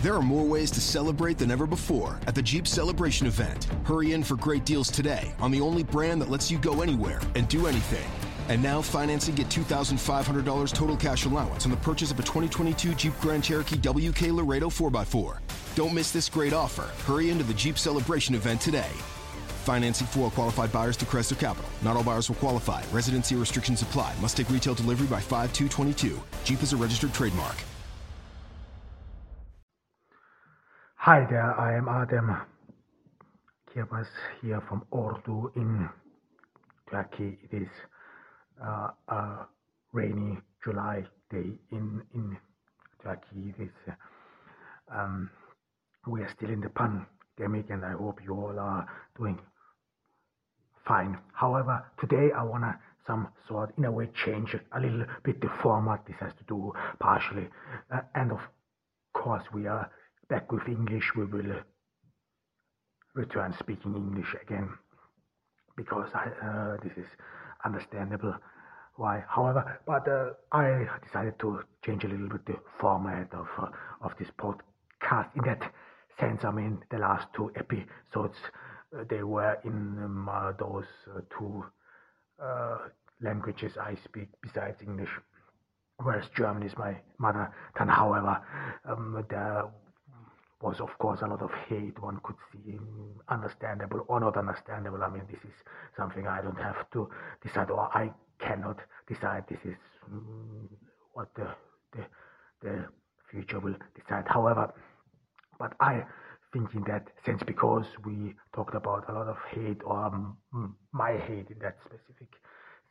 There are more ways to celebrate than ever before at the Jeep Celebration event. Hurry in for great deals today on the only brand that lets you go anywhere and do anything. And now financing get $2,500 total cash allowance on the purchase of a 2022 Jeep Grand Cherokee WK Laredo 4x4. Don't miss this great offer. Hurry into the Jeep Celebration event today. Financing for all qualified buyers to Chrysler Capital. Not all buyers will qualify. Residency restrictions apply. Must take retail delivery by 5222. Jeep is a registered trademark. Hi there, I am Adem Kirbas here from Ordu in Turkey. It is uh, a rainy July day in, in Turkey. It is, um, we are still in the pandemic and I hope you all are doing fine. However, today I want to some sort, in a way, change a little bit the format. This has to do partially. Uh, and of course, we are back with English, we will uh, return speaking English again because I, uh, this is understandable why. However, but uh, I decided to change a little bit the format of uh, of this podcast. In that sense, I mean, the last two episodes uh, they were in um, uh, those two languages I speak besides English whereas German is my mother tongue. However, um, was of course a lot of hate one could see understandable or not understandable. I mean this is something i don't have to decide or i cannot decide. This is mm, what the, the the future will decide. However but i think in that sense because we talked about a lot of hate or um, my hate in that specific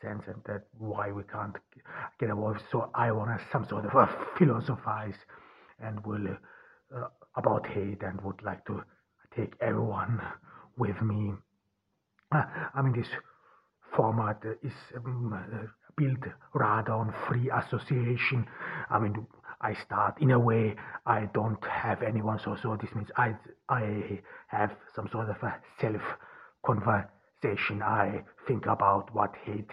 sense and that why we can't get away so i want to some sort of a philosophize and will uh, about hate and would like to take everyone with me. Uh, I mean, this format is um, uh, built rather on free association. I mean, I start in a way I don't have anyone, so so this means I I have some sort of a self conversation. I think about what hate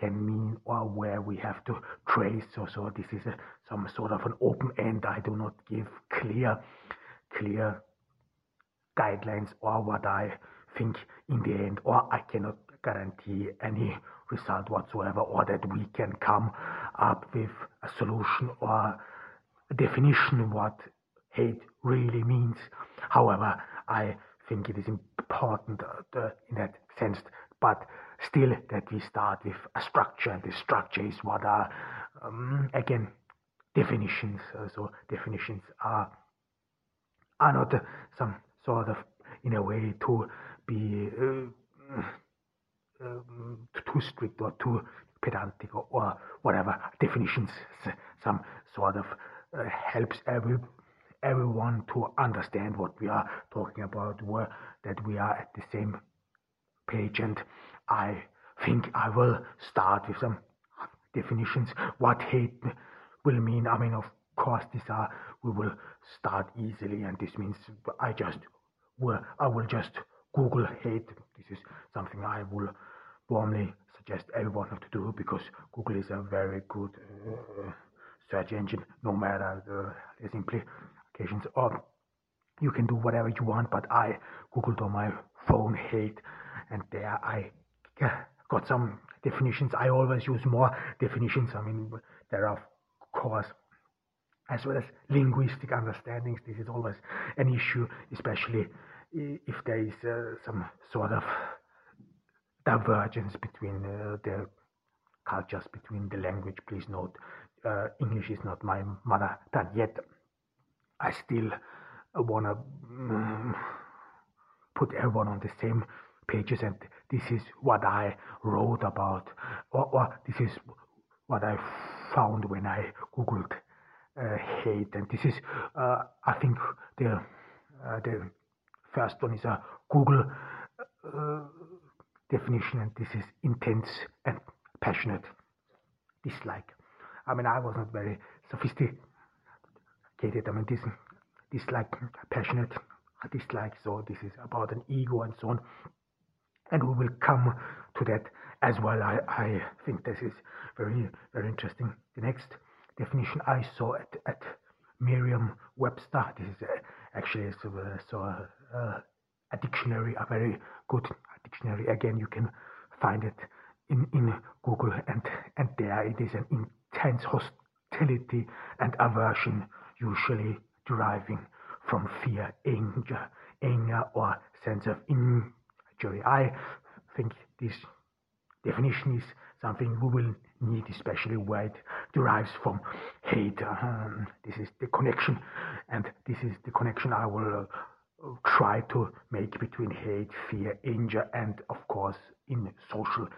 can mean or where we have to trace. So so this is a, some sort of an open end. I do not give clear clear guidelines or what I think in the end, or I cannot guarantee any result whatsoever, or that we can come up with a solution or a definition what hate really means. However, I think it is important uh, in that sense, but still that we start with a structure, and the structure is what are um, again definitions. Uh, so definitions are are not some sort of, in a way, to be uh, um, too strict or too pedantic or, or, whatever definitions. Some sort of uh, helps every everyone to understand what we are talking about, where that we are at the same page. And I think I will start with some definitions. What hate will mean. I mean, of course, these are we will start easily, and this means I just will I will just Google hate. This is something I will warmly suggest everyone to do because Google is a very good uh, search engine, no matter the, the implications. Or you can do whatever you want, but I googled on my phone hate, and there I got some definitions. I always use more definitions. I mean, there are of course as well as linguistic understandings. This is always an issue, especially if there is uh, some sort of divergence between uh, the cultures, between the language. Please note, uh, English is not my mother tongue yet. I still want to um, put everyone on the same pages, and this is what I wrote about, or, or this is what I found when I googled hate. And this is, uh, I think, the uh, the first one is a Google definition, and this is intense and passionate dislike. I mean, I was not very sophisticated. I mean, this dislike, passionate dislike. So this is about an ego and so on. And we will come to that as well. I, I think this is very, very interesting. The next definition I saw at, at Merriam-Webster. This is uh, actually so, uh, so uh, a dictionary, a very good dictionary. Again, you can find it in, in Google, and, and there it is an intense hostility and aversion, usually deriving from fear, anger, anger or sense of injury. I think this definition is something we will need, especially where it derives from hate. Um, this is the connection, and this is the connection I will uh, try to make between hate, fear, anger, and of course in social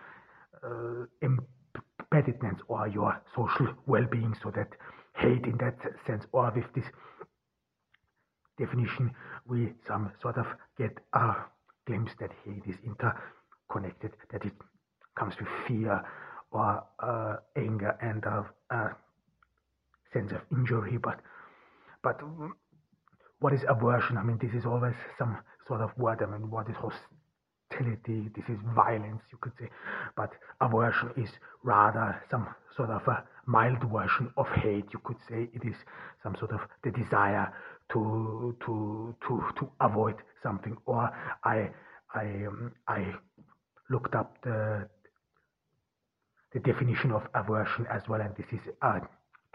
uh, embeddedness or your social well-being, so that hate in that sense, or with this definition, we some sort of get a glimpse that hate is interconnected, that it comes with fear or uh, anger and a, a sense of injury. But but what is aversion? I mean, this is always some sort of word. I mean, what is hostility? This is violence, you could say. But aversion is rather some sort of a mild version of hate. You could say it is some sort of the desire to to to to avoid something. Or I I um, I looked up the the definition of aversion as well, and this is a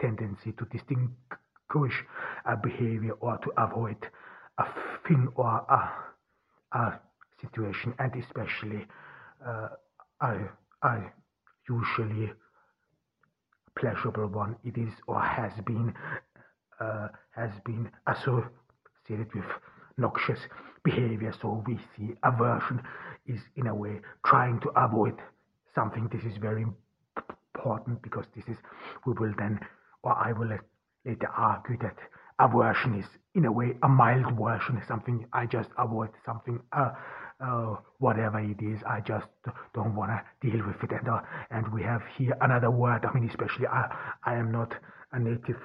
tendency to distinguish a behavior or to avoid a thing or a, a situation, and especially uh, a, a usually pleasurable one. It is or has been uh, has been associated with noxious behavior. So we see aversion is in a way trying to avoid something. This is very important because this is, we will then, or I will later argue that aversion is in a way a mild version, is something I just avoid, something, uh, uh, whatever it is, I just don't want to deal with it. And, uh, and we have here another word, I mean, especially I, I am not a native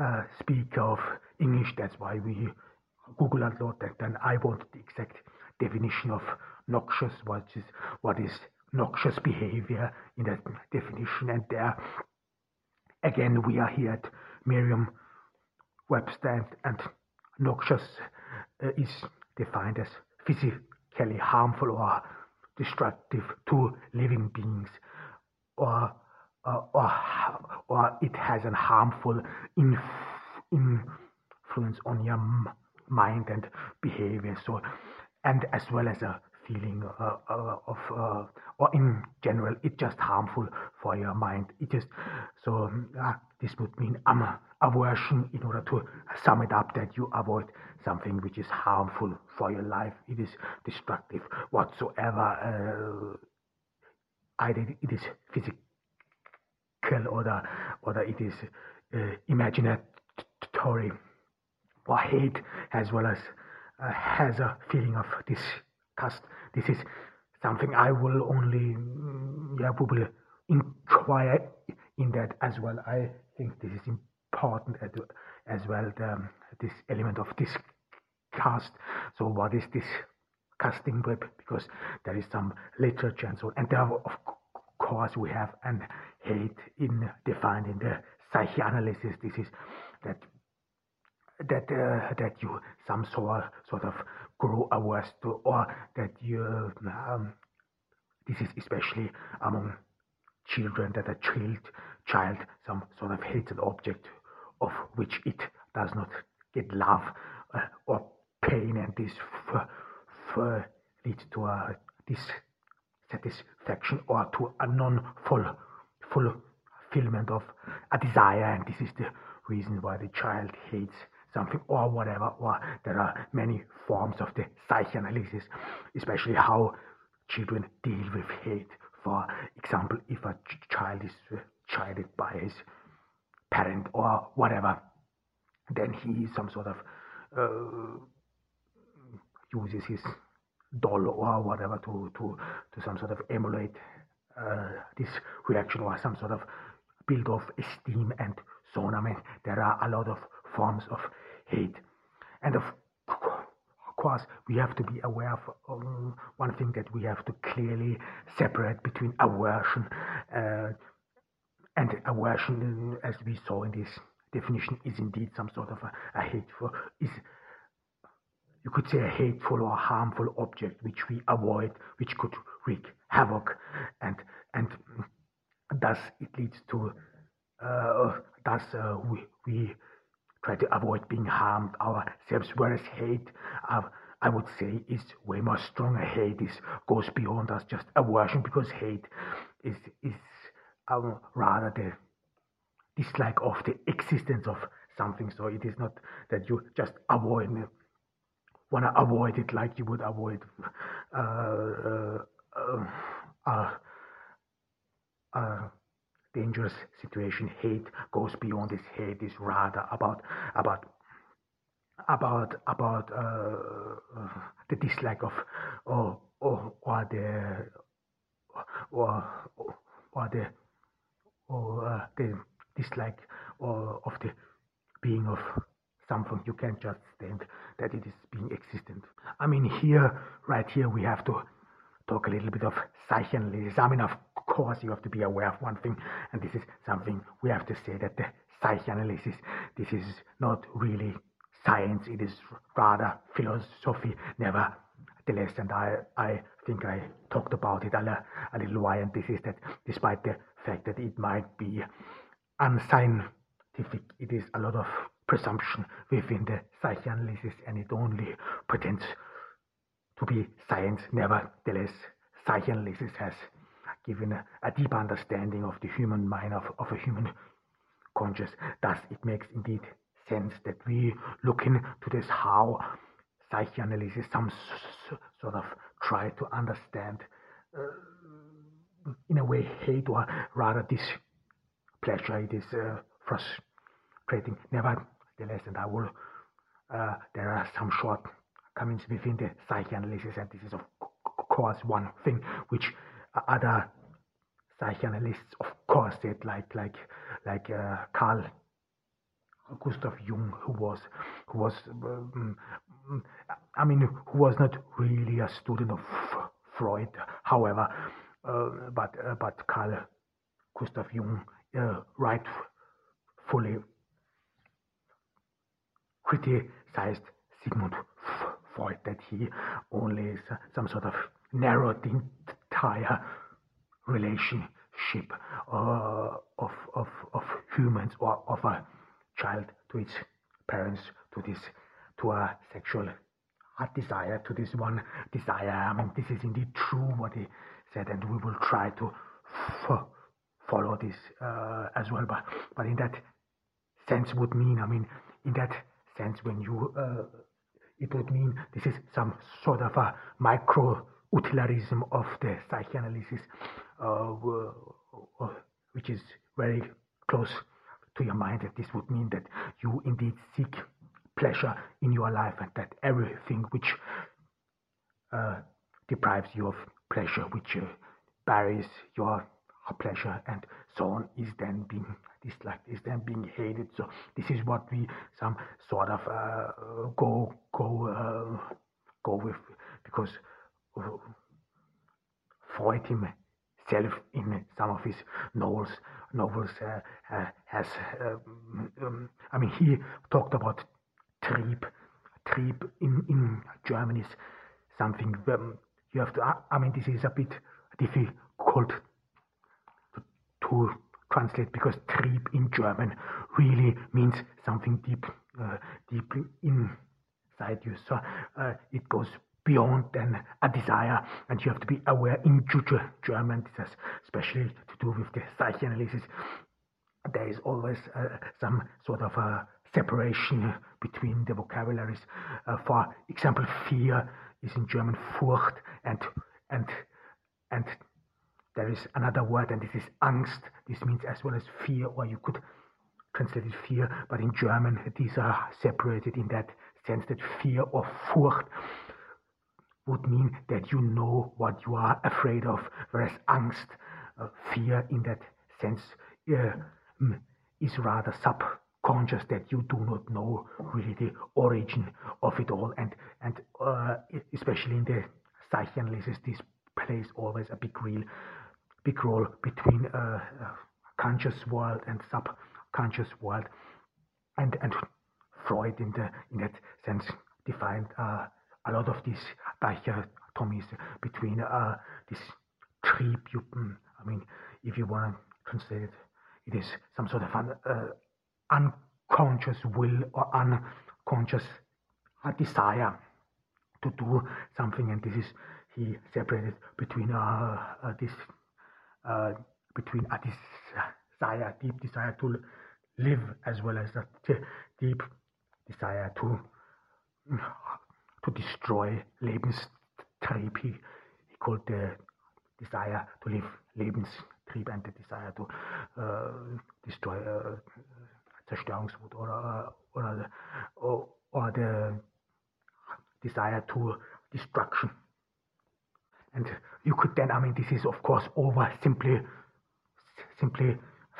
uh, speaker of English, that's why we Google a lot, and then I want the exact definition of noxious, what is, what is noxious behavior in that definition. And there, again, we are here at Merriam Webster, and, noxious uh, is defined as physically harmful or destructive to living beings, or uh, or, or it has a harmful inf- influence on your mind and behavior. So, and as well as a feeling uh, uh, of, uh, or in general, it's just harmful for your mind. It is so. Uh, this would mean um, aversion. In order to sum it up, that you avoid something which is harmful for your life. It is destructive whatsoever. Uh, either it is physical or the, or the it is uh, imaginatory or hate as well as has a feeling of disgust this is something I will only, mm, yeah, we will inquire in that as well. I think this is important as well, the, this element of disgust. So what is this casting web? Because there is some literature and so on. And there, of course, we have an hate in defined in the psychoanalysis. This is that that uh, that you some sort sort of grow awareness to, or that you um, this is especially among children that a child child some sort of hated object of which it does not get love uh, or pain, and this f- f- leads to a dissatisfaction or to a non-full fulfillment of a desire, and this is the reason why the child hates something or whatever, or there are many forms of the psychoanalysis, especially how children deal with hate. For example, if a ch- child is uh, chided by his parent or whatever, then he some sort of uh, uses his doll or whatever to, to, to some sort of emulate uh, this reaction or some sort of build of esteem and so on. I mean, there are a lot of forms of hate. And of course, we have to be aware of um, one thing that we have to clearly separate between aversion uh, and aversion, as we saw in this definition is indeed some sort of a, a hateful, is you could say a hateful or harmful object which we avoid, which could wreak havoc, and and thus it leads to uh, thus uh, we, we try to avoid being harmed ourselves. Whereas hate, uh, I would say, is way more stronger. Hate is goes beyond us just aversion because hate is is um, rather the dislike of the existence of something. So it is not that you just avoid it. want to avoid it like you would avoid uh, uh, uh, uh, dangerous situation. Hate goes beyond this. Hate is rather about about about about uh, the dislike of or or, or the or or the or uh, the dislike or of the being of something you can't just stand that it is being existent. I mean here, right here, we have to talk a little bit of psychoanalysis. I mean, of course, you have to be aware of one thing, and this is something we have to say that the psychoanalysis, this is not really science, it is rather philosophy, nevertheless. And I, I think I talked about it a, a little while, and this is that despite the fact that it might be unscientific, it is a lot of presumption within the psychoanalysis, and it only pretends to be science. Nevertheless, psychoanalysis has given a, a deep understanding of the human mind, of, of a human conscious. Thus, it makes indeed sense that we look into this how psychoanalysis, some sort of try to understand, uh, in a way, hate or rather this pleasure. It is uh, frustrating. Nevertheless, and I will. Uh, there are some short comings within the psychoanalysis, and this is of course one thing which other psychoanalysts, of course, said, like like like uh, Carl Gustav Jung, who was who was um, I mean, who was not really a student of Freud, however, uh, but uh, but Carl Gustav Jung uh, rightfully criticized Sigmund Freud that he only is some sort of narrowed the entire relationship uh, of, of, of humans or of a child to its parents to this to a sexual desire to this one desire. I mean this is indeed true what he said and we will try to follow this uh, as well. But but in that sense would mean i mean in that sense when you uh, it would mean this is some sort of a micro utilitarism of the psychoanalysis, which is very close to your mind. That this would mean that you indeed seek pleasure in your life and that everything which uh, deprives you of pleasure, which uh, buries your pleasure and so on, is then being disliked, is then being hated. So this is what we some sort of uh, go go uh, go with because Freud himself in some of his novels novels uh, uh, has um, um, I mean he talked about Trieb Trieb in in German is something um, you have to I mean this is a bit difficult to, to translate because Trieb in German really means something deep uh, deep inside you. So uh, it goes beyond than a desire. And you have to be aware in German, this has especially to do with the psychoanalysis. There is always uh, some sort of a separation between the vocabularies. Uh, for example, fear is in German Furcht, and and and there is another word, and this is Angst. This means as well as fear, or you could translate it fear, but in German these are separated in that sense that fear or Furcht would mean that you know what you are afraid of, whereas angst, uh, fear in that sense, uh, is rather subconscious that you do not know really the origin of it all, and and uh, especially in the psychoanalysis, this plays always a big real big role between uh, conscious world and subconscious world. and and Freud in the in that sense defined uh, a lot of these dichotomies between uh, these Triebtypen. I mean, if you want to translate it, it is some sort of an uh, unconscious will or unconscious desire to do something, and this is he separated between uh, uh this uh, between a desire, deep desire to live, as well as a deep desire to to destroy Lebenstrieb. He, he called the desire to live Lebenstrieb and the desire to uh, destroy uh, Zerstörungswut oder, oder, or, or the desire to destruction. And you could then, I mean, this is of course over simply, simply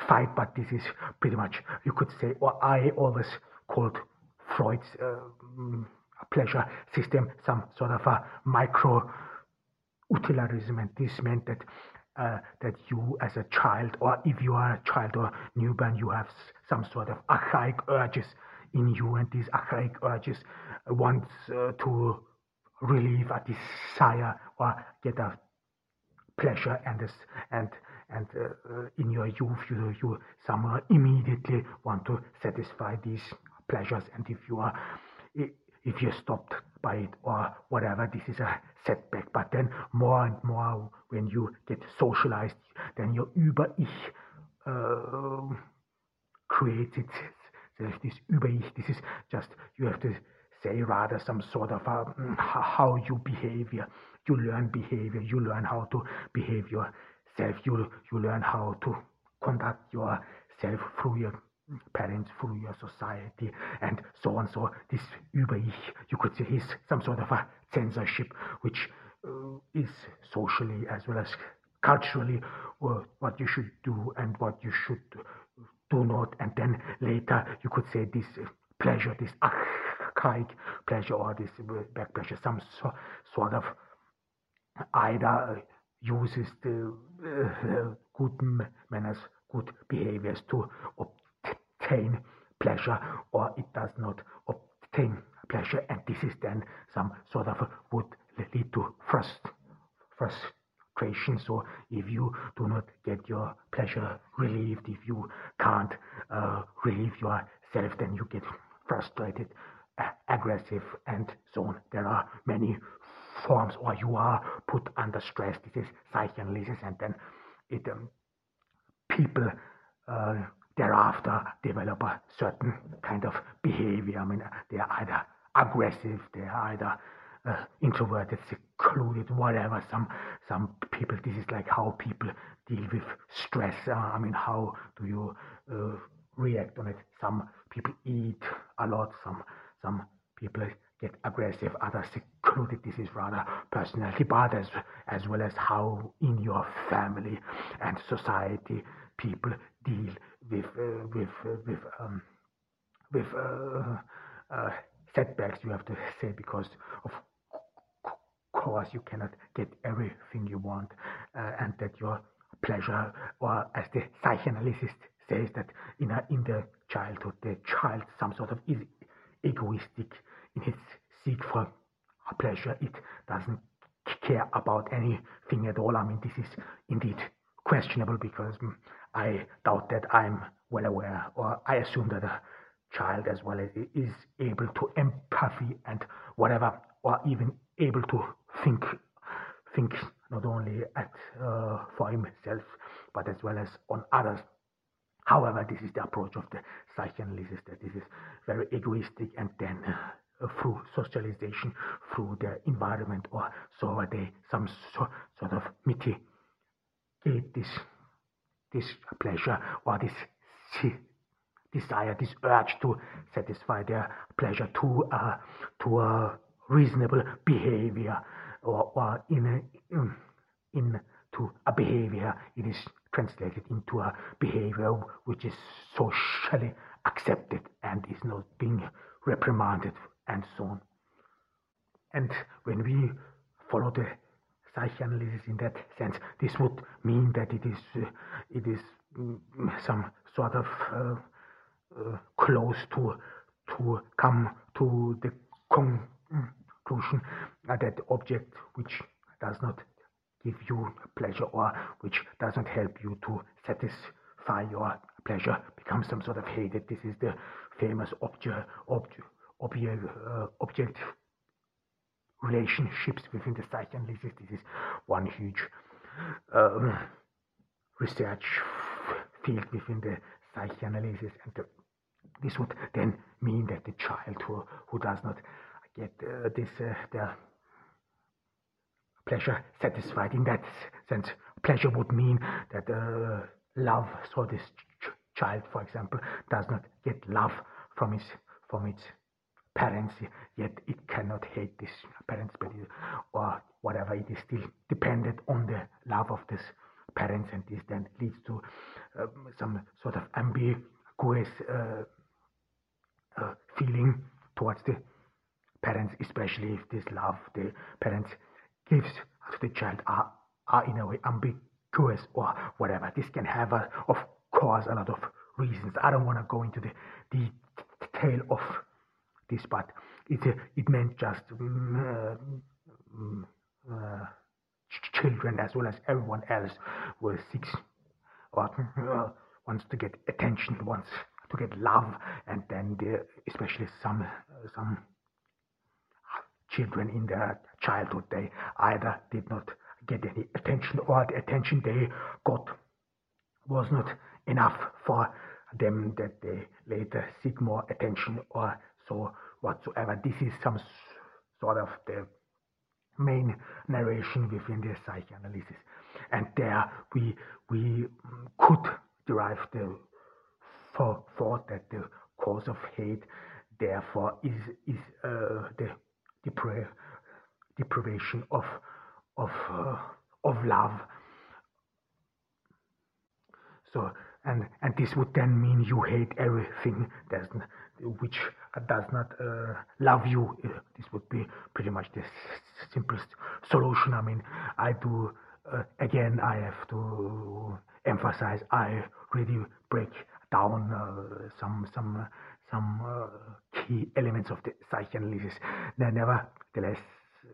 fight, but this is pretty much, you could say, or I always called Freud's uh, pleasure system some sort of a micro utilitarism, and this meant that uh, that you as a child, or if you are a child or newborn, you have some sort of archaic urges in you, and these archaic urges want uh, to relieve a desire or get a pleasure and this, and and uh, in your youth you you somehow immediately want to satisfy these pleasures. And if you are if you're stopped by it or whatever this is a setback. But then more and more when you get socialized then your über-ich uh, creates itself this über-ich this is just you have to say rather some sort of a, mm, how you behave you learn behavior. You learn how to behave yourself. You you learn how to conduct yourself through your parents through your society and so on so. This über-ich you could say is some sort of a censorship which uh, is socially as well as culturally uh, what you should do and what you should do not. And then later you could say this pleasure this archaic pleasure or this back pleasure some so, sort of either uses the uh, good manners good behaviors to obtain pleasure or it does not obtain pleasure and this is then some sort of would lead to frust, frustration. So if you do not get your pleasure relieved if you can't uh, relieve yourself then you get frustrated aggressive and so on. There are many forms or you are put under stress. This is psychoanalysis and then it um, people uh, thereafter develop a certain kind of behavior. I mean, they are either aggressive, they are either uh, introverted, secluded, whatever. Some some people, this is like how people deal with stress. Uh, I mean, how do you uh, react on it? Some people eat a lot. Some some people get aggressive. Others secluded. This is rather personality, but as as well as how in your family and society people deal with uh, with uh, with um, with uh, setbacks. You have to say because of course you cannot get everything you want, and that your pleasure, or as the psychoanalyst says that in a, in the childhood, the child some sort of is egoistic in its seek for pleasure. It doesn't care about anything at all. I mean, this is indeed questionable because mm, I doubt that I'm well aware, or I assume that a child as well as is able to empathy and whatever, or even able to think, think not only at uh, for himself but as well as on others. However, this is the approach of the psychoanalysis that this is very egoistic, and then uh, through socialization, through the environment, or so they some so, sort of mitigate this this pleasure or this desire, this urge to satisfy their pleasure to uh, to a reasonable behavior or, or in a, in, in to a behavior it is translated into a behavior which is socially accepted and is not being reprimanded and so on. And when we follow the psychoanalysis in that sense. This would mean that it is uh, it is mm, some sort of uh, uh, close to to come to the conclusion that object which does not give you pleasure or which doesn't help you to satisfy your pleasure becomes some sort of hated. This is the famous object, object, object, uh, object relationships within the psychoanalysis. This is one huge um, research field within the psychoanalysis, and the, this would then mean that the child who, who does not get uh, this uh, the pleasure satisfied in that sense, pleasure would mean that uh, love. So this ch- child, for example, does not get love from his from its parents, yet it cannot hate this parents, but or whatever. It is still dependent on the love of this parents, and this then leads to um, some sort of ambiguous uh, uh, feeling towards the parents, especially if this love the parents gives to the child are, are in a way ambiguous or whatever. This can have, a, of course, a lot of reasons. I don't want to go into the, the detail of this, but it, it meant just um, uh, children as well as everyone else were six or uh, wants to get attention, wants to get love, and then the, especially some some children in their childhood they either did not get any attention or the attention they got was not enough for them that they later seek more attention or so whatsoever. This is some sort of the main narration within the psychoanalysis. And there we we could derive the thought that the cause of hate therefore is is uh, the depra- deprivation of of uh, of love. So and and this would then mean you hate everything that which does not uh, love you. Uh, this would be pretty much the simplest solution. I mean, I do uh, again. I have to emphasize. I really break down uh, some some some uh, key elements of the psychoanalysis. Nevertheless,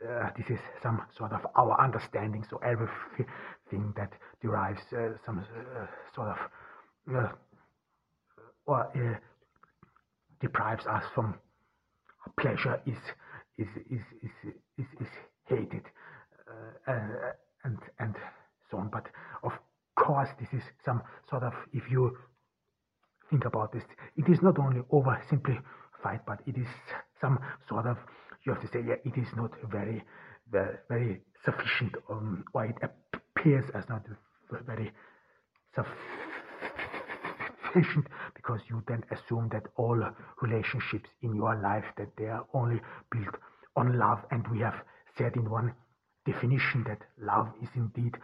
uh, this is some sort of our understanding. So everything that derives some sort of or deprives us from pleasure is is is is is, is hated uh, and and so on. But of course, this is some sort of if you think about this, it is not only oversimplified, but it is some sort of you have to say, yeah, it is not very very, very sufficient, um, or it appears as not very sufficient because you then assume that all relationships in your life that they are only built on love. And we have said in one definition that love is indeed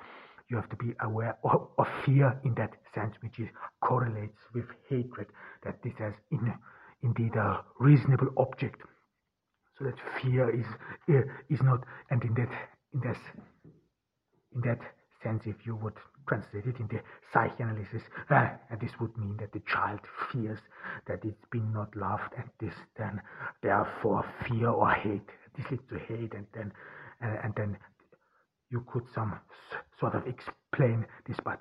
you have to be aware of, of fear in that sense which is correlates with hatred. That this has in, indeed a reasonable object. So that fear is eh, is not and in that in this in that sense if you would translate it in the psychoanalysis, uh, and this would mean that the child fears that it's been not loved, and this then therefore fear or hate. This leads to hate, and then and then you could some sort of explain this, but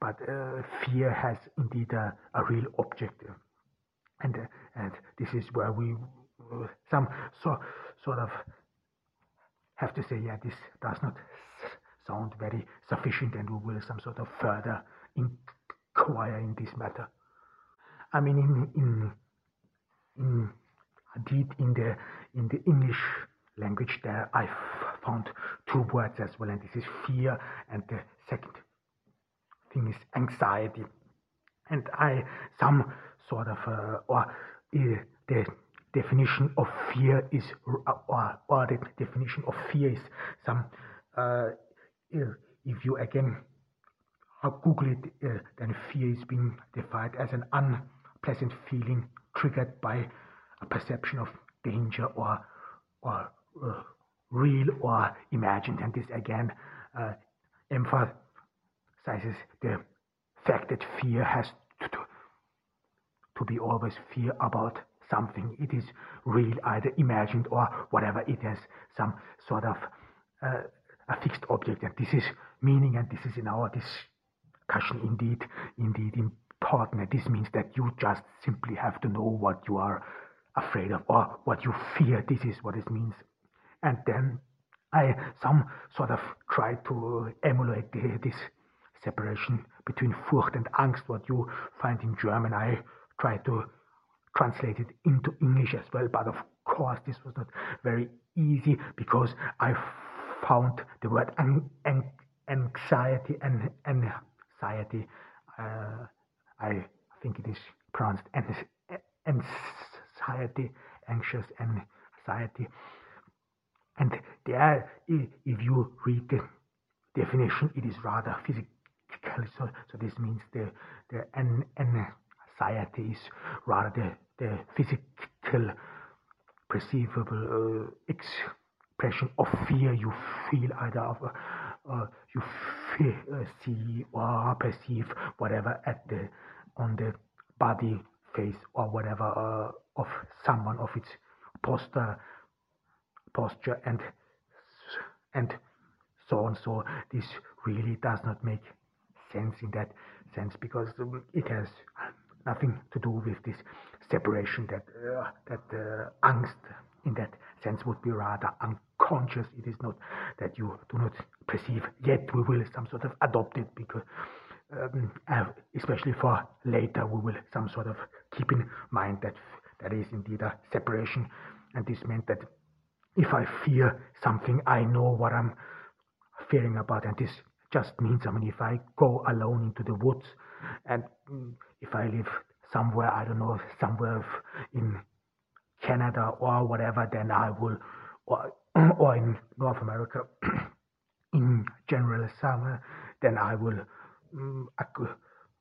but uh, fear has indeed a, a real objective, and uh, and this is where we uh, some so sort of have to say, yeah, this does not sound very sufficient and we will some sort of further inquire in this matter. I mean, in, in, in indeed in the, in the English language there I found two words as well and this is fear and the second thing is anxiety. And I, some sort of, uh, or uh, the definition of fear is, or, or the definition of fear is some uh, if you again Google it, uh, then fear is being defined as an unpleasant feeling triggered by a perception of danger or or uh, real or imagined. And this again uh, emphasizes the fact that fear has to, to be always fear about something. It is real, either imagined or whatever. It has some sort of uh, a fixed object, and this is meaning, and this is in our discussion indeed, indeed important. And this means that you just simply have to know what you are afraid of or what you fear. This is what it means. And then I some sort of try to emulate the, this separation between Furcht and Angst, what you find in German. I try to translate it into English as well, but of course this was not very easy because I found the word an, an, anxiety and anxiety. Uh, I think it is pronounced anxiety, anxious anxiety. And there, if you read the definition, it is rather physical. So, so this means the the an, anxiety is rather the, the physical perceivable uh, of fear you feel either of uh, uh, you feel, uh, see or perceive whatever at the on the body face or whatever uh, of someone of its posture posture and and so on. So this really does not make sense in that sense because um, it has nothing to do with this separation that uh, that uh, angst in that sense would be rather unconscious it is not that you do not perceive yet we will some sort of adopt it because um, especially for later we will some sort of keep in mind that there is indeed a separation and this meant that if I fear something I know what I'm fearing about and this just means I mean if I go alone into the woods and mm, if I live somewhere I don't know somewhere in Canada or whatever then I will or, or in North America in general summer, then I will mm,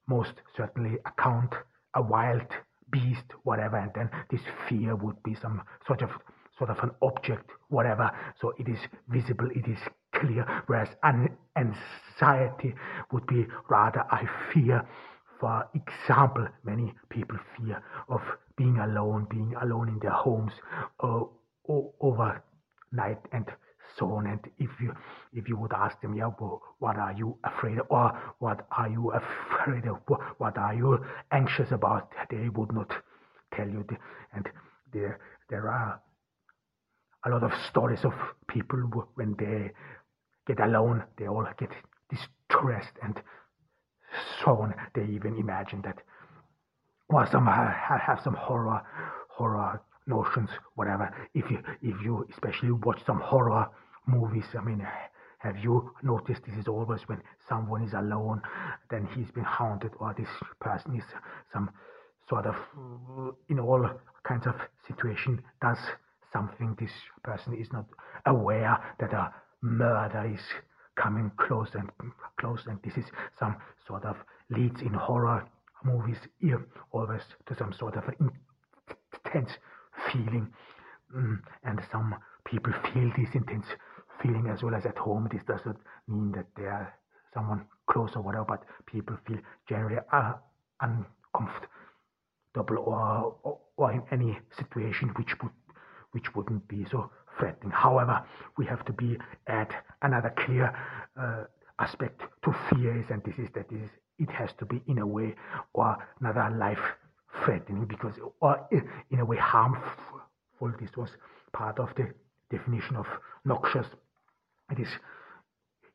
most certainly account a wild beast, whatever, and then this fear would be some sort of sort of an object, whatever. So it is visible, it is clear. Whereas an anxiety would be rather I fear. For example, many people fear of being alone, being alone in their homes uh, overnight and so on. And if you if you would ask them, yeah, well, what are you afraid of, or what are you afraid of, what are you anxious about, they would not tell you. And there there are a lot of stories of people when they get alone, they all get distressed and so on. They even imagine that, or some have some horror horror notions, whatever. If you if you especially watch some horror movies, I mean, have you noticed this is always when someone is alone, then he's been haunted, or this person is some sort of in all kinds of situation does something. This person is not aware that a murder is coming close and close, and this is some sort of leads in horror movies here always to some sort of intense feeling, mm, and some people feel this intense feeling as well as at home. This doesn't mean that they are someone close or whatever, but people feel generally uh, uncomfortable or, or, or in any situation which would which wouldn't be so threatening. However, we have to be at another clear uh, aspect to fear is, and this is that this, it has to be in a way or another life threatening because or in a way harmful. This was part of the definition of noxious it is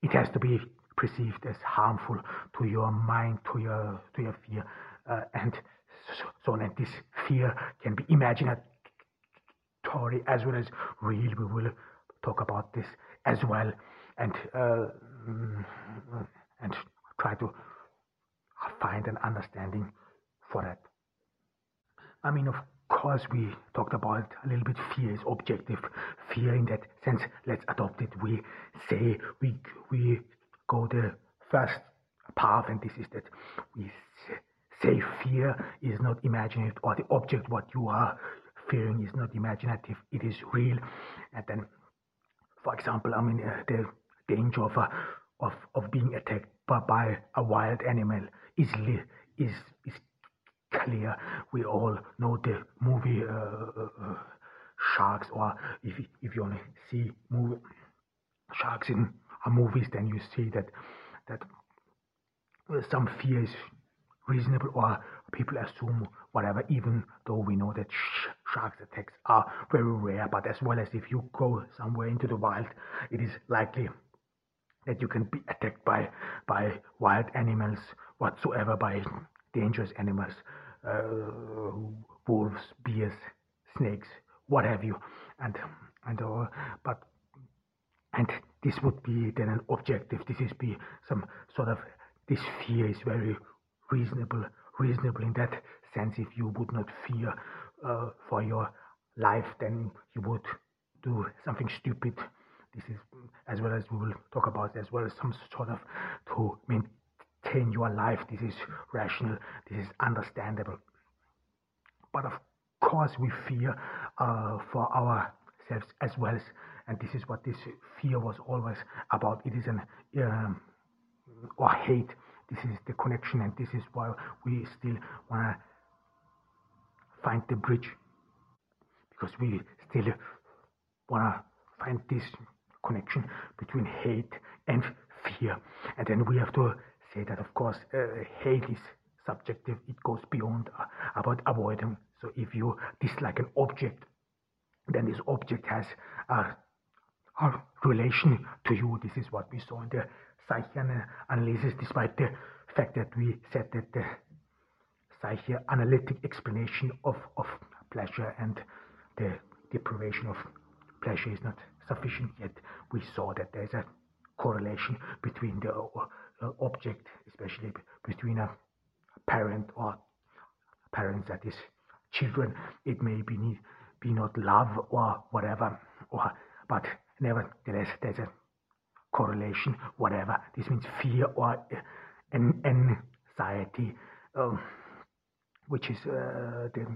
it has to be perceived as harmful to your mind, to your to your fear, uh, and so, on. And this fear can be imaginatory as well as real. We will talk about this as well, and uh, and try to find an understanding for that. I mean, of course, we talked about a little bit fear is objective. Fear in that sense, let's adopt it. We say we we go the first path, and this is that we say fear is not imaginative, or the object what you are fearing is not imaginative. It is real. And then, for example, I mean uh, the danger of a, of of being attacked by, by a wild animal is is is clear. We all know the movie uh, uh, uh Sharks, or if if you only see movie sharks in movies, then you see that that some fear is reasonable, or people assume whatever, even though we know that sh- sharks attacks are very rare. But as well as if you go somewhere into the wild, it is likely that you can be attacked by by wild animals whatsoever, by dangerous animals, uh, wolves, bears, snakes, what have you, and and uh, but and this would be then an objective. This is be some sort of this fear is very reasonable, reasonable in that sense. If you would not fear uh, for your life, then you would do something stupid. This is as well as we will talk about as well as some sort of to maintain your life. This is rational. This is understandable. But of course, we fear uh, for ourselves as well. And this is what this fear was always about. It is an um, or hate. This is the connection, and this is why we still want to find the bridge because we still want to find this connection between hate and fear. And then we have to say that, of course, uh, hate is subjective. It goes beyond uh, about avoiding. So if you dislike an object, then this object has a, a relation to you. This is what we saw in the psychoanalysis, despite the fact that we said that the psychoanalytic explanation of, of pleasure and the deprivation of pleasure is not sufficient yet. We saw that there's a correlation between the uh, object, especially between a parent or parents that is children. It may be be not love or whatever, or but nevertheless there's a correlation, whatever. This means fear or an anxiety, um, which is uh, the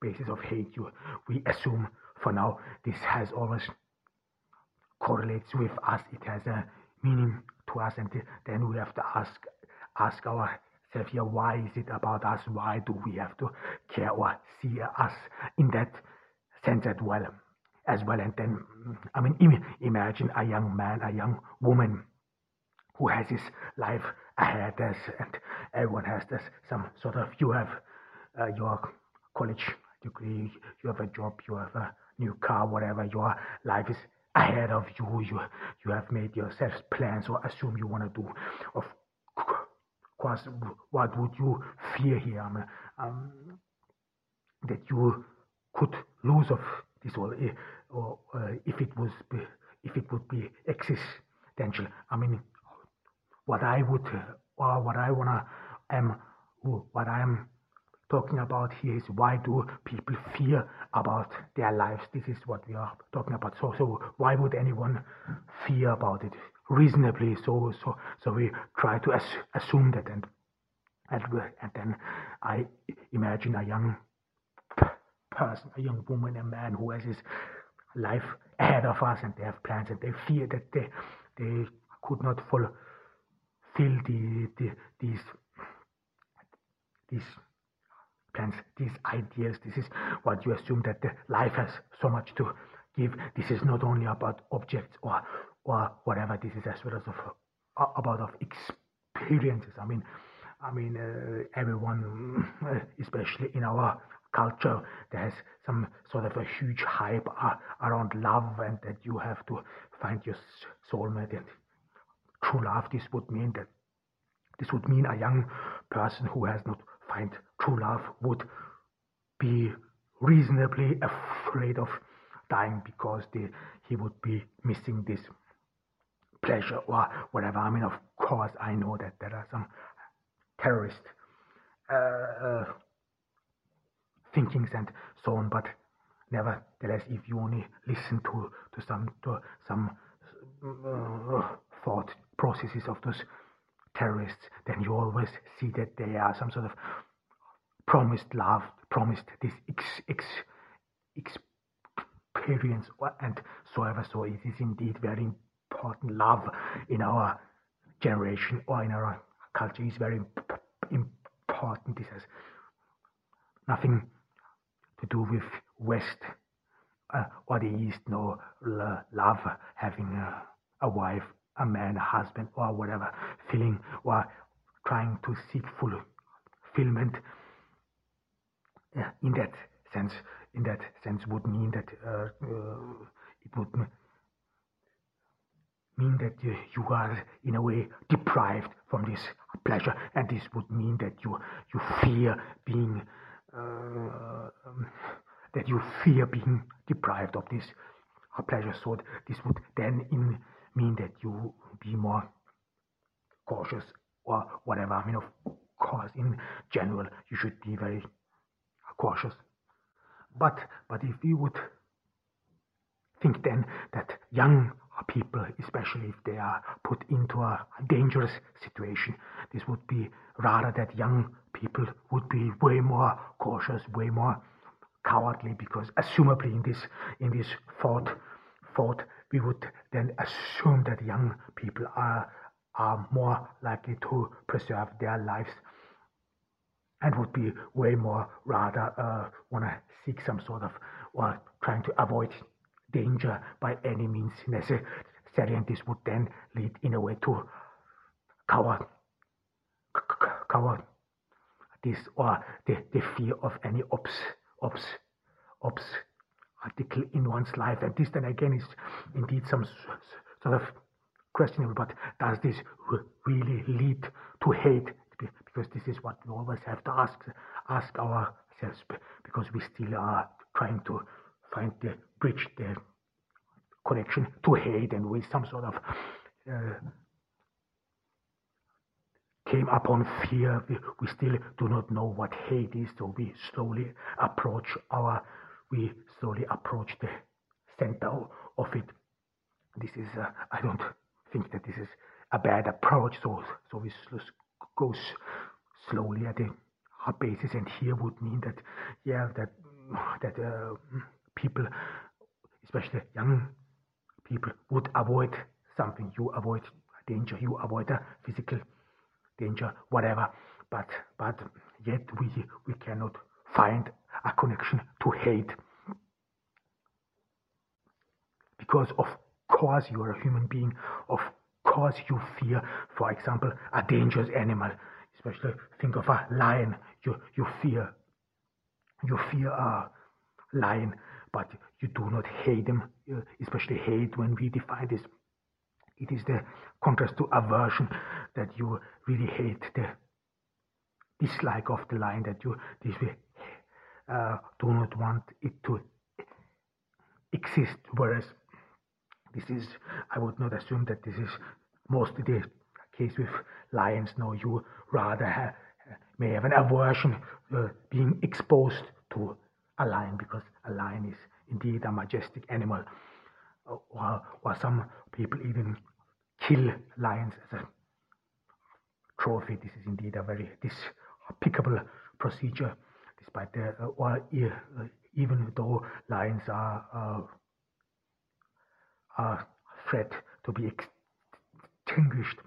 basis of hate. You, we assume for now this has always correlates with us. It has a meaning to us, and then we have to ask ask ourselves here, why is it about us? Why do we have to care or see us in that sense as well? As well, and then I mean, imagine a young man, a young woman who has his life ahead us, and everyone has this some sort of you have uh, your college degree, you have a job, you have a new car, whatever. Your life is ahead of you. You you have made yourself plans or assume you want to do. Of course, what would you fear here? Um, that you could lose of this or, or uh, if it was if it would be existential. I mean, what I would or what I wanna am what I am talking about here is why do people fear about their lives? This is what we are talking about. So, so why would anyone fear about it? Reasonably, so, so, so we try to as, assume that, and, and, and then I imagine a young person, a young woman, a man who has his life ahead of us, and they have plans, and they fear that they they could not fulfill the, the these these plans, these ideas. This is what you assume that life has so much to give. This is not only about objects or or whatever. This is as well as of uh, about of experiences. I mean, I mean, uh, everyone, especially in our culture, there's some sort of a huge hype uh, around love, and that you have to find your soulmate and true love. This would mean that this would mean a young person who has not find true love would be reasonably afraid of dying because he would be missing this pleasure or whatever. I mean, of course, I know that there are some terrorist uh, uh, thinkings and so on, but nevertheless, if you only listen to, to some to some uh, thought processes of those terrorists, then you always see that they are some sort of promised love, promised this ex, ex, experience, and so ever. So it is indeed very important. Love in our generation or in our culture is very important. This has nothing to do with West uh, or the East, no love, having a, a wife, a man, a husband, or whatever, feeling or trying to seek fulfillment. Uh, in that sense, in that sense, would mean that uh, uh it would mean that you, you are in a way deprived from this pleasure, and this would mean that you you fear being uh, um, that you fear being deprived of this pleasure. So this would then in, mean that you be more cautious or whatever. I mean, of course, in general, you should be very cautious. But but if you would think then that young people, especially if they are put into a dangerous situation, this would be rather that young people would be way more cautious, way more cowardly, because assumably in this in this thought thought we would then assume that young people are are more likely to preserve their lives and would be way more rather uh, want to seek some sort of or trying to avoid danger by any means necessary. And this would then lead in a way to cover, cover this or the, the fear of any obs, obs, obs article in one's life. And this then again is indeed some sort of questionable, but does this really lead to hate? Because this is what we always have to ask, ask ourselves, because we still are trying to find the bridge, the connection to hate, and with some sort of uh, came upon fear. We, we still do not know what hate is, so we slowly approach our, we slowly approach the center of it. This is, uh, I don't think that this is a bad approach, so so we go slowly at the basis, and here would mean that, yeah, that that uh, people, especially young people, would avoid something. You avoid danger, you avoid a physical danger, whatever. But but yet we we cannot find a connection to hate. Because of course you are a human being. Of course you fear for example a dangerous animal. Especially think of a lion. You you fear. You fear a lion but you do not hate him. Uh, especially hate when we define this. It is the contrast to aversion that you really hate. The dislike of the lion that you this uh, do not want it to exist. Whereas this is, I would not assume that this is mostly the case with lions. No, you rather have, may have an aversion uh, being exposed to a lion because a lion is indeed a majestic animal. Or, or some people even kill lions as a trophy. This is indeed a very despicable procedure, despite the, uh, or uh, even though lions are uh, a threat to be extinguished.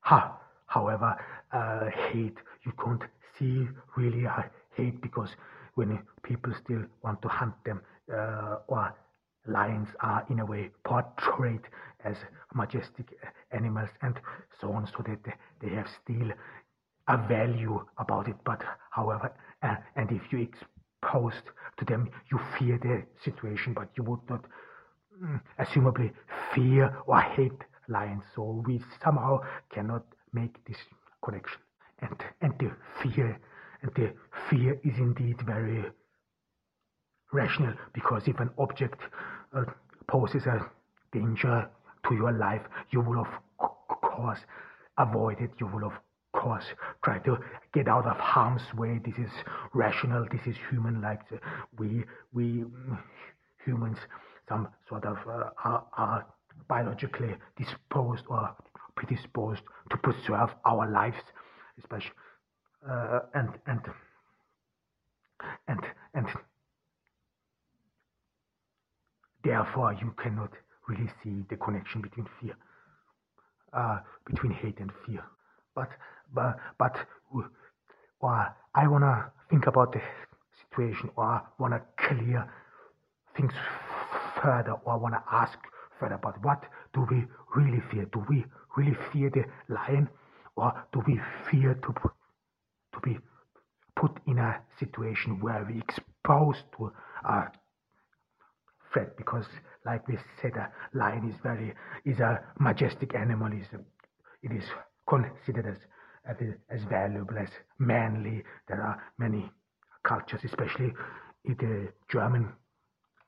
Ha, however, uh, hate, you can't see really hate because when people still want to hunt them uh, or lions are in a way portrayed as majestic animals and so on so that they have still a value about it but however uh, and if you exposed to them you fear the situation but you would not mm, assumably fear or hate lions so we somehow cannot make this connection and and the fear and the fear is indeed very rational because if an object uh, poses a danger to your life, you will of course avoid it. You will of course try to get out of harm's way. This is rational. This is human-like. We we humans some sort of uh, are, are biologically disposed or predisposed to preserve our lives, especially uh, and and and and Therefore, you cannot really see the connection between fear, uh, between hate and fear. But, but, but, uh, or I wanna think about the situation or wanna clear things further or wanna ask further about what do we really fear? Do we really fear the lion or do we fear to to be put in a situation where we exposed to a threat because like we said a lion is very is a majestic animal is it is considered as as as valuable as manly there are many cultures especially in the german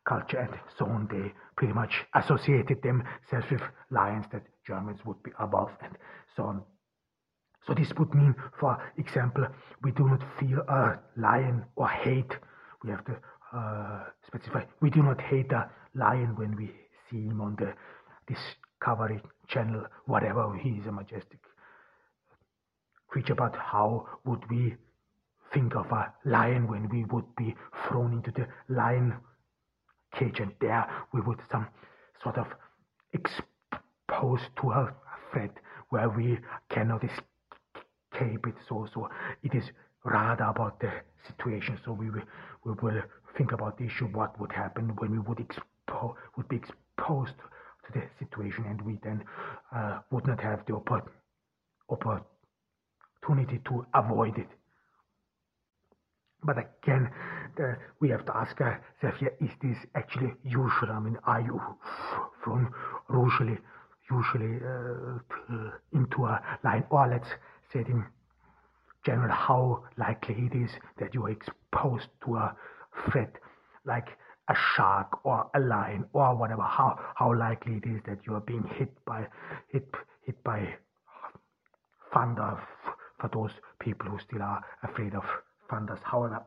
culture and so on they pretty much associated themselves with lions that germans would be above and so on so this would mean, for example, we do not fear a lion or hate. We have to uh, specify. We do not hate a lion when we see him on the Discovery Channel, whatever. He is a majestic creature. But how would we think of a lion when we would be thrown into the lion cage and there we would some sort of exposed to a threat where we cannot escape it so so it is rather about the situation so we will, we will think about the issue what would happen when we would expo- would be exposed to the situation and we then uh, would not have the oppor- opportunity to avoid it. But again the, we have to ask ourselves here is this actually usual? I mean are you from usually usually uh, into a line? Or let's said in general how likely it is that you are exposed to a threat like a shark or a lion or whatever? How how likely it is that you are being hit by hit hit by thunder for those people who still are afraid of thunders. However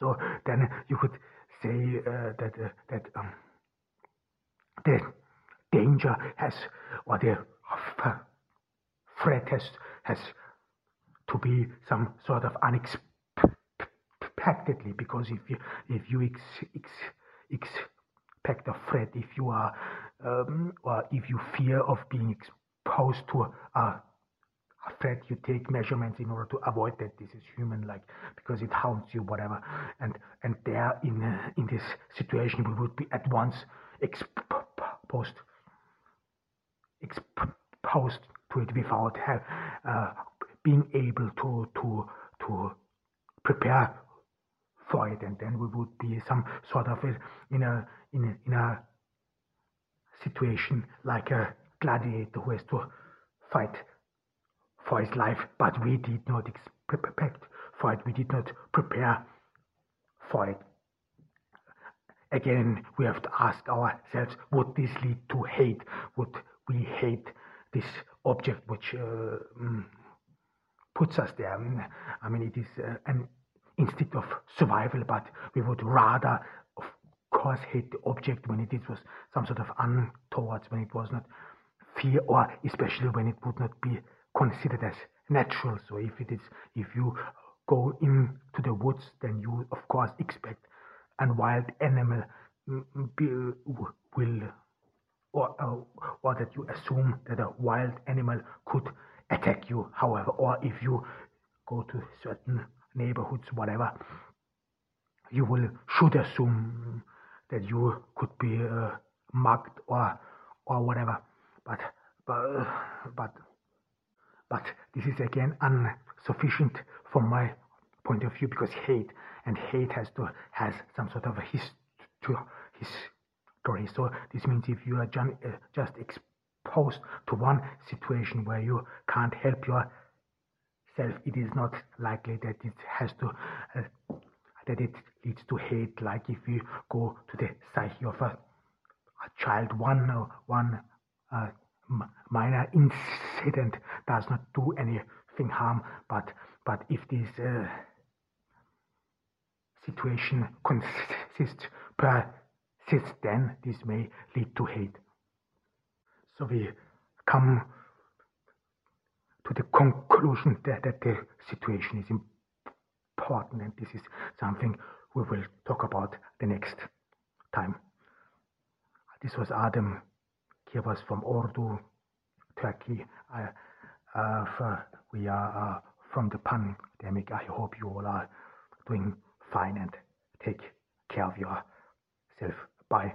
so then you could say uh, that uh, that um, the danger has or the threat has has to be some sort of unexpectedly because if you if you ex, ex, expect a threat if you are um, or if you fear of being exposed to a, a you take measurements in order to avoid that. This is human like because it haunts you whatever. And and there in uh, in this situation we would be at once exposed exposed to it without have, uh, being able to to to prepare for it, and then we would be some sort of a, in a in a, in a situation like a gladiator who has to fight for his life, but we did not expect for it. We did not prepare for it. Again, we have to ask ourselves: Would this lead to hate? Would we hate this object which uh, mm, puts us there. I mean, it is uh, an instinct of survival, but we would rather, of course, hate the object when it was some sort of untoward, when it was not fear, or especially when it would not be considered as natural. So if it is, if you go into the woods, then you of course expect a wild animal mm, mm, will or, uh, or that you assume that a wild animal could attack you, however, or if you go to certain neighborhoods, whatever, you will should assume that you could be uh, mugged or or whatever. But but but but this is again insufficient from my point of view because hate and hate has to has some sort of a history. His, story. So this means if you are uh, just exposed to one situation where you can't help yourself, it is not likely that it has to uh, that it leads to hate. Like if you go to the psyche of a, a child, one uh, one uh, minor incident does not do anything harm, but but if this uh, situation consists per since then this may lead to hate. So we come to the conclusion that, that the situation is important and this is something we will talk about the next time. This was Adam Kirbas from Ordu, Turkey. Uh, uh, we are uh, from the Pan pandemic. I hope you all are doing fine and take care of yourself. Bye.